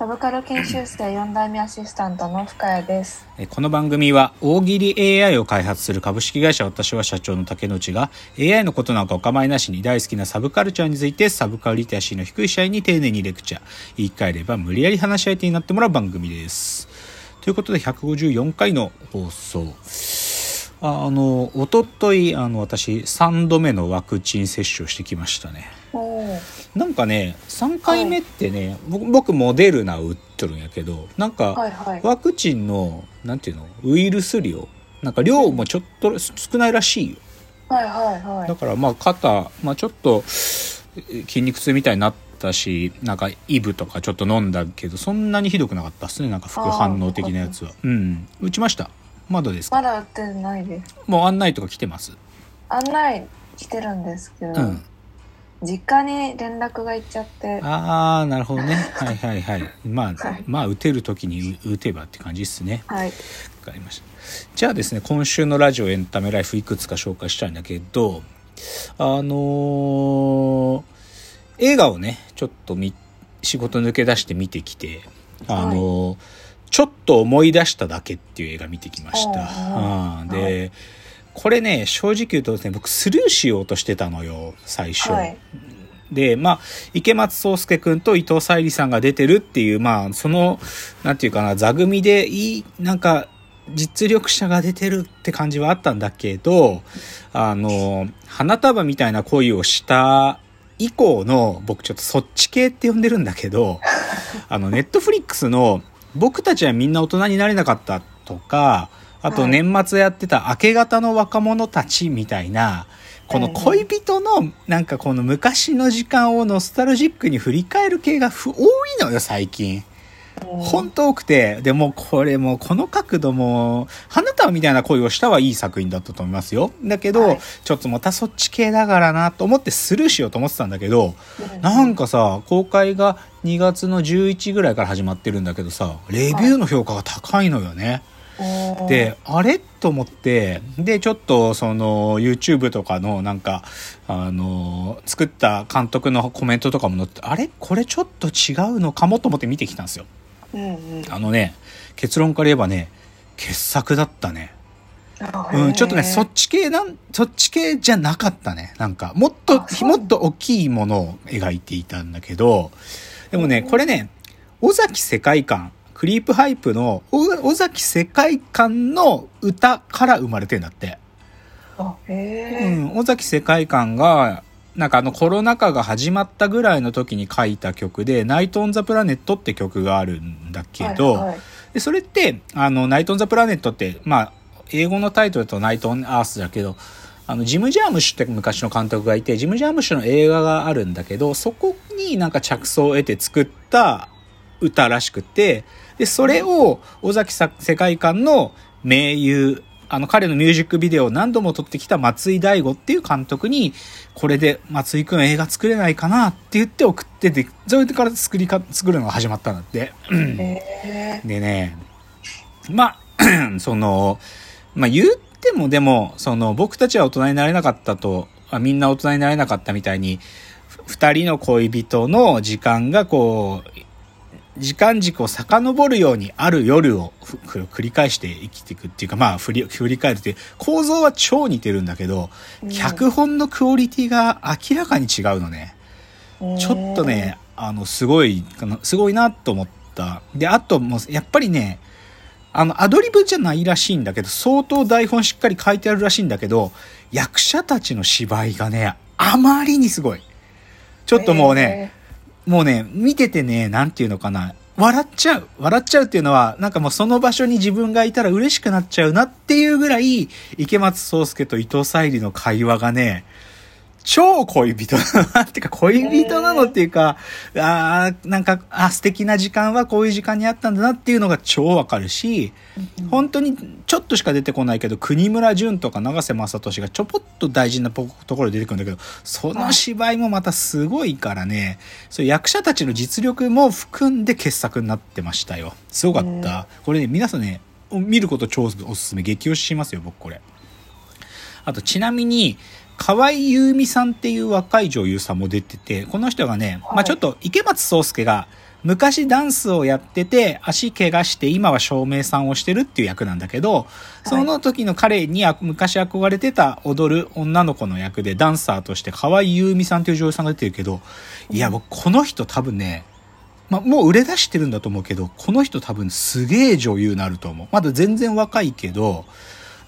サブカル研修生4代目アシスタントの深谷です。この番組は大喜利 AI を開発する株式会社私は社長の竹之内が AI のことなんかお構いなしに大好きなサブカルチャーについてサブカルリテラシーの低い社員に丁寧にレクチャー。言い換えれば無理やり話し相手になってもらう番組です。ということで154回の放送。あのおとといあの私3度目のワクチン接種をしてきましたね。なんかね3回目ってね、僕僕モデルナを打っとるんやけどなんか、はいはい。ワクチンのなんていうのウイルス量なんか量もちょっと少ないらしいよ。はいはいはい。だからまあ肩、まあ、ちょっと筋肉痛みたいになったしなんかイブとかちょっと飲んだけどそんなにひどくなかったっすねなんか副反応的なやつは。うん。打ちました。まだですか？まだ売ってないです。もう案内とか来てます。案内来てるんですけど、うん実家に連絡がいっちゃって、ああなるほどね。はいはいはい。まあ、はい。まあ打てる時に打打てばって感じですね。はい。わかりました。じゃあですね、今週のラジオエンタメライフいくつか紹介したいんだけど、あのー映画をね、ちょっとみ、仕事抜け出して見てきて、あのーちょっと思い出しただけっていう映画見てきました。あうん、で、これね、正直言うとですね、僕スルーしようとしてたのよ、最初。はい。で、まあ、池松壮亮くんと伊藤沙莉さんが出てるっていう、まあ、その、なんていうかな、座組でいい、なんか、実力者が出てるって感じはあったんだけど、あの、花束みたいな恋をした以降の、僕ちょっとそっち系って呼んでるんだけど、あの、ネットフリックスの、僕たちはみんな大人になれなかったとか、あとはい年末やってた明け方の若者たちみたいな、この恋人のなんかこの昔の時間をノスタルジックに振り返る系がふ多いのよ最近。ほんと多くて、でもこれもうこの角度も、花束みたいな恋をしたはいい作品だったと思いますよ。だけど、はいちょっとまたそっち系だからなと思ってスルーしようと思ってたんだけど、なんかさ、公開が2月の11ぐらいから始まってるんだけどさ、レビューの評価が高いのよね。うん、で、あれ？と思って、で、ちょっと、その、YouTube とかの、なんか、あの、作った監督のコメントとかも載って、あれ？これちょっと違うのかもと思って見てきたんですよ。うんうん。あのね、結論から言えばね、傑作だったね。うん、ちょっとね、そっち系なん、そっち系じゃなかったね。なんか、もっともっと大きいものを描いていたんだけど、でもね、これね、尾崎世界観、クリープハイプの尾尾崎世界観の歌から生まれてんだって。あ、へうえ。ん、尾崎世界観が、なんかあのコロナ禍が始まったぐらいの時に書いた曲で、ナイト・オン・ザ・プラネットって曲があるんだけど、はいはいでそれって、あの、ナイト・オン・ザ・プラネットって、まあ、英語のタイトルだとナイト・オン・アースだけど、あの、ジム・ジャームッシュって昔の監督がいて、ジム・ジャームッシュの映画があるんだけど、そこになんか着想を得て作った歌らしくて、で、それを尾崎さ世界観の名優、あの彼のミュージックビデオを何度も撮ってきた松井大悟っていう監督に、これで松井くん映画作れないかなって言って送ってて、それから作りか、作るのが始まったんだって。でね、まあ、その、まあ言ってもでも、その僕たちは大人になれなかったと、あみんな大人になれなかったみたいに、ふ二人の恋人の時間がこう、時間軸を遡るようにある夜を繰り返して生きていくっていうか、まあ振り、振り返るっていう構造は超似てるんだけど、脚本のクオリティが明らかに違うのね。ちょっとね、あの、すごい、すごいなと思った。で、あともう、やっぱりね、あの、アドリブじゃないらしいんだけど、相当台本しっかり書いてあるらしいんだけど、役者たちの芝居がね、あまりにすごい。ちょっともうね、もうね、見ててね、なんていうのかな、笑っちゃう。笑っちゃうっていうのは、なんかもうその場所に自分がいたら嬉しくなっちゃうなっていうぐらい、池松壮介と伊藤沙莉の会話がね、超恋人なっ てか、恋人なのっていうか、ああ、なんか、あ素敵な時間はこういう時間にあったんだなっていうのが超わかるし、本当にちょっとしか出てこないけど、国村淳とか永瀬正敏がちょぽっと大事なところで出てくるんだけど、その芝居もまたすごいからね、そう役者たちの実力も含んで傑作になってましたよ。すごかった。これね、皆さんね、見ること超おすすめ。激推ししますよ、僕これ。あと、ちなみに、河合優美さんっていう若い女優さんも出てて、この人がね、はい。まあちょっと池松壮亮が昔ダンスをやってて足怪我して今は照明さんをしてるっていう役なんだけど、その時の彼にあ昔憧れてた踊る女の子の役でダンサーとして河合優美さんっていう女優さんが出てるけど、いや僕この人多分ね、まあ、もう売れ出してるんだと思うけど、この人多分すげえ女優になると思う。まだ全然若いけど、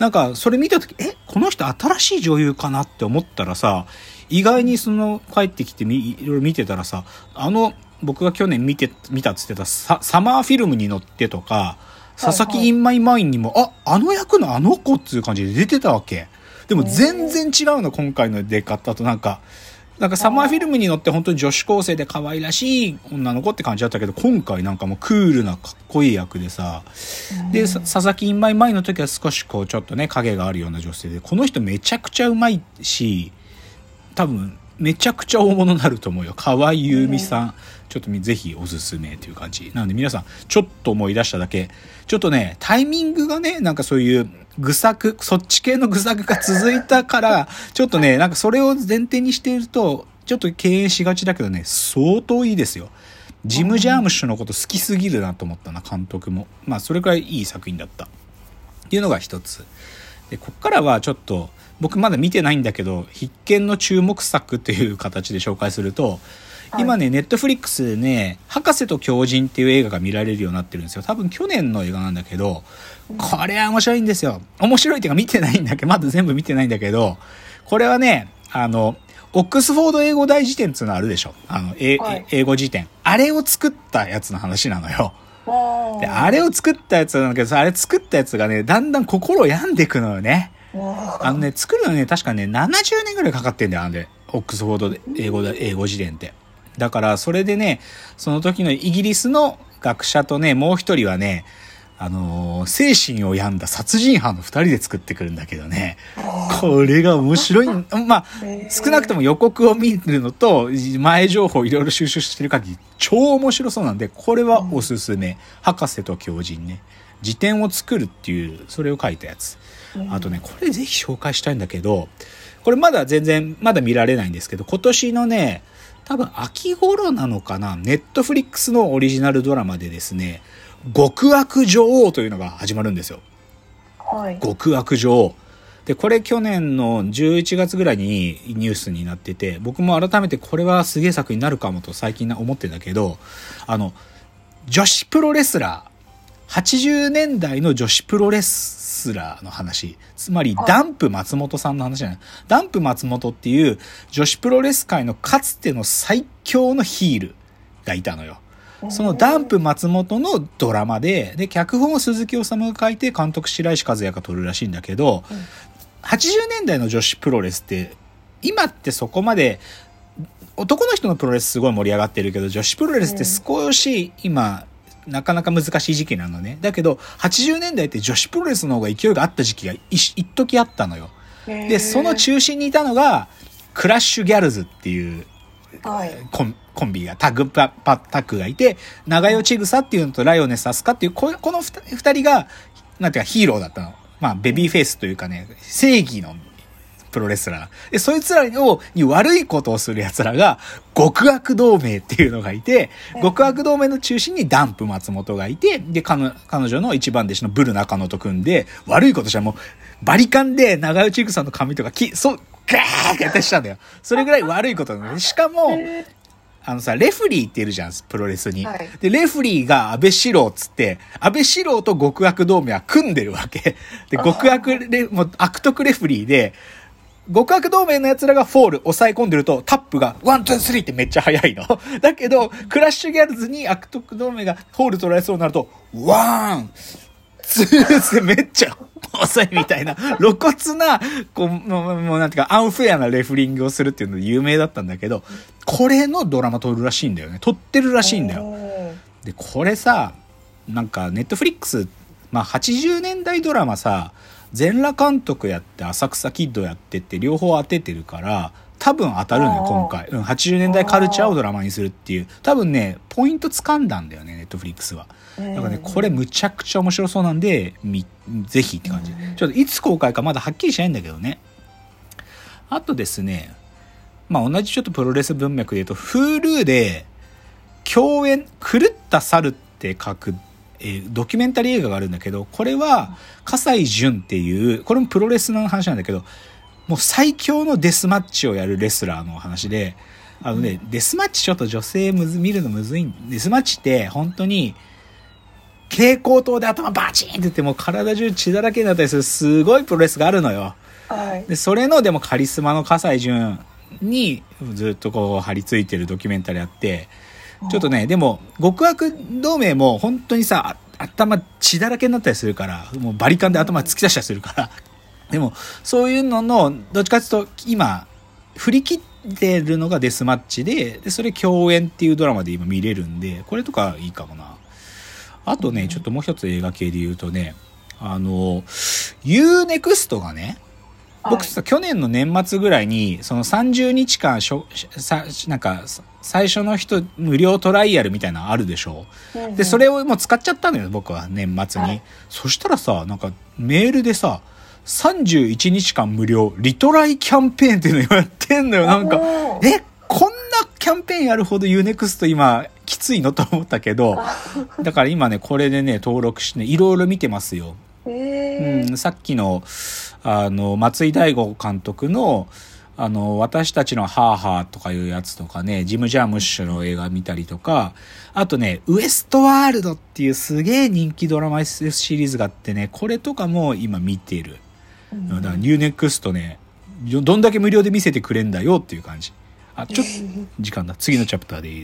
なんか、それ見たとき、え、この人新しい女優かなって思ったらさ、意外にその、帰ってきてみ、いろいろ見てたらさ、あの、僕が去年見て、見たっつってたササマーフィルムに乗ってとか、佐々木インマイマインにも、あ、あの役のあの子っていう感じで出てたわけ。でも全然違うの、今回の出方となんか、なんかサマーフィルムにのって本当に女子高生で可愛らしい女の子って感じだったけど、今回なんかもうクールなかっこいい役でさ、で、さ佐々木インマイマインの時は少しこうちょっとね、影があるような女性で、この人めちゃくちゃうまいし、多分めちゃくちゃ大物になると思うよ。河合優実さん。ちょっとぜひおすすめという感じ。なので皆さん、ちょっと思い出しただけ、ちょっとね、タイミングがね、なんかそういう愚作、そっち系の愚作が続いたから、ちょっとね、なんかそれを前提にしていると、ちょっと敬遠しがちだけどね、相当いいですよ。ジム・ジャームッシュのこと好きすぎるなと思ったな、監督も。まあ、それくらいいい作品だった。っていうのが一つ。で、こっからはちょっと、僕まだ見てないんだけど、必見の注目作っていう形で紹介すると、今ね、ネットフリックスでね、博士と狂人っていう映画が見られるようになってるんですよ。多分去年の映画なんだけど、これは面白いんですよ。面白いっていうか見てないんだけど、まだ全部見てないんだけど、これはね、あの、オックスフォード英語大辞典っていうのあるでしょ。あの、えはい英語辞典。あれを作ったやつの話なのよ。で、あれを作ったやつなんだけどさ、あれ作ったやつがね、だんだん心を病んでいくのよね。あのね、作るのね、確かね、70年ぐらいかかってんだよ、あれ。オックスフォードで英語で、英語辞典って。だから、それでね、その時のイギリスの学者とね、もう一人はね、あのー精神を病んだ殺人犯の二人で作ってくるんだけどね、これが面白い、まあ、少なくとも予告を見るのと、前情報いろいろ収集してる限り、超面白そうなんで、これはおすすめ。博士と狂人ね。辞典を作るっていう、それを書いたやつ。あとね、これぜひ紹介したいんだけど、これまだ全然、まだ見られないんですけど、今年のね、多分秋頃なのかな、ネットフリックスのオリジナルドラマでですね、極悪女王というのが始まるんですよ。はい。極悪女王。で、これ去年の11月ぐらいにニュースになってて、僕も改めてこれはすげえ作品になるかもと最近思ってたけど、あの、女子プロレスラー、80年代の女子プロレスラーの話。つまり、はいダンプ松本さんの話じゃない。ダンプ松本っていう女子プロレス界のかつての最強のヒールがいたのよ。そのダンプ松本のドラマで、で、脚本を鈴木治が書いて、監督白石和也が撮るらしいんだけど、うん80年代の女子プロレスって、今ってそこまで、男の人のプロレスすごい盛り上がってるけど、女子プロレスって少し今、なかなか難しい時期なのね。だけど、80年代って女子プロレスの方が勢いがあった時期が一一時あったのよ。で、その中心にいたのが、クラッシュギャルズっていうはい。コンコンビが、タッグパ、パタッグがいて、長与千草っていうのとライオネスアスカっていう、ここの二二人が、なんていうかヒーローだったの。まあ、ベビーフェイスというかね、正義のプロレスラー。で、そいつらを、に悪いことをする奴らが、極悪同盟っていうのがいて、極悪同盟の中心にダンプ松本がいて、で、彼女彼女の一番弟子のブル中野と組んで、悪いことしたらもう、バリカンで長与千草の髪とか、き、そう、ガーってやったりしたんだよ。それぐらい悪いことなのね。しかも、あのさ、レフリーっているじゃん、プロレスに。はいで、レフリーが安倍四郎っつって、安倍四郎と極悪同盟は組んでるわけ。で、極悪レ、もう悪徳レフリーで、極悪同盟の奴らがフォール抑え込んでると、タップが one、two、three ってめっちゃ速いの。だけど、クラッシュギャルズに極悪同盟がフォール取られそうになると、 one、two でめっちゃ遅いみたいな、露骨な、こう、もう、もうなんていうか、アンフェアなレフリングをするっていうので有名だったんだけど、これのドラマ撮るらしいんだよね。撮ってるらしいんだよ。よ。で、これさ、なんか、ネットフリックス、まあ、80年代ドラマさ、全裸監督やって、浅草キッドやってって、両方当ててるから、多分当たるのよ、今回。うん、80年代カルチャーをドラマにするっていう。多分ね、ポイント掴んだんだよね、ネットフリックスは。だからね、これむちゃくちゃ面白そうなんで、み、ぜひって感じ。ちょっといつ公開かまだはっきりしないんだけどね。あとですね、まあ同じちょっとプロレス文脈で言うと、Hulu で、共演、狂った猿って書く、えードキュメンタリー映画があるんだけど、これは、葛西潤っていう、これもプロレスの話なんだけど、もう最強のデスマッチをやるレスラーの話で、あのね、デスマッチちょっと女性むず見るのむずいんデスマッチって本当に、蛍光灯で頭バチンって言ってもう体中血だらけになったりするすごいプロレスがあるのよ。はい。で、それのでもカリスマの葛西潤にずっとこう張り付いてるドキュメンタリーあって、ちょっとね、でも極悪同盟も本当にさ、あ頭血だらけになったりするから、もうバリカンで頭突き出したりするから、でもそういうのの、どっちかっていうと今、振り切ってるのがデスマッチで、で、それ共演っていうドラマで今見れるんで、これとかいいかもな。あとね、ちょっともう一つ映画系で言うとね、あの、UNEXT がね、僕さ、去年の年末ぐらいに、その30日間しょ、さ、なんか、さ最初の人無料トライアルみたいなのあるでしょ。うんで、それをもう使っちゃったのよ、僕は年末に。はい。そしたらさ、なんかメールでさ、31日間無料リトライキャンペーンっていうのやってんのよ。なんか、え、こんなキャンペーンやるほど UNEXT 今きついの？と思ったけど、だから今ね、これでね、登録してね、いろいろ見てますよ。えうん、さっきの、あの、松居大悟監督の、あの、私たちのハァハァとかいうやつとかね、ジム・ジャームッシュの映画見たりとか、あとね、ウエストワールドっていうすげえ人気ドラマ SF シリーズがあってね、これとかも今見てる。うんだから、 U-NEXT ね、どんだけ無料で見せてくれんだよっていう感じ。あ、ちょっと、時間だ。次のチャプターでいい？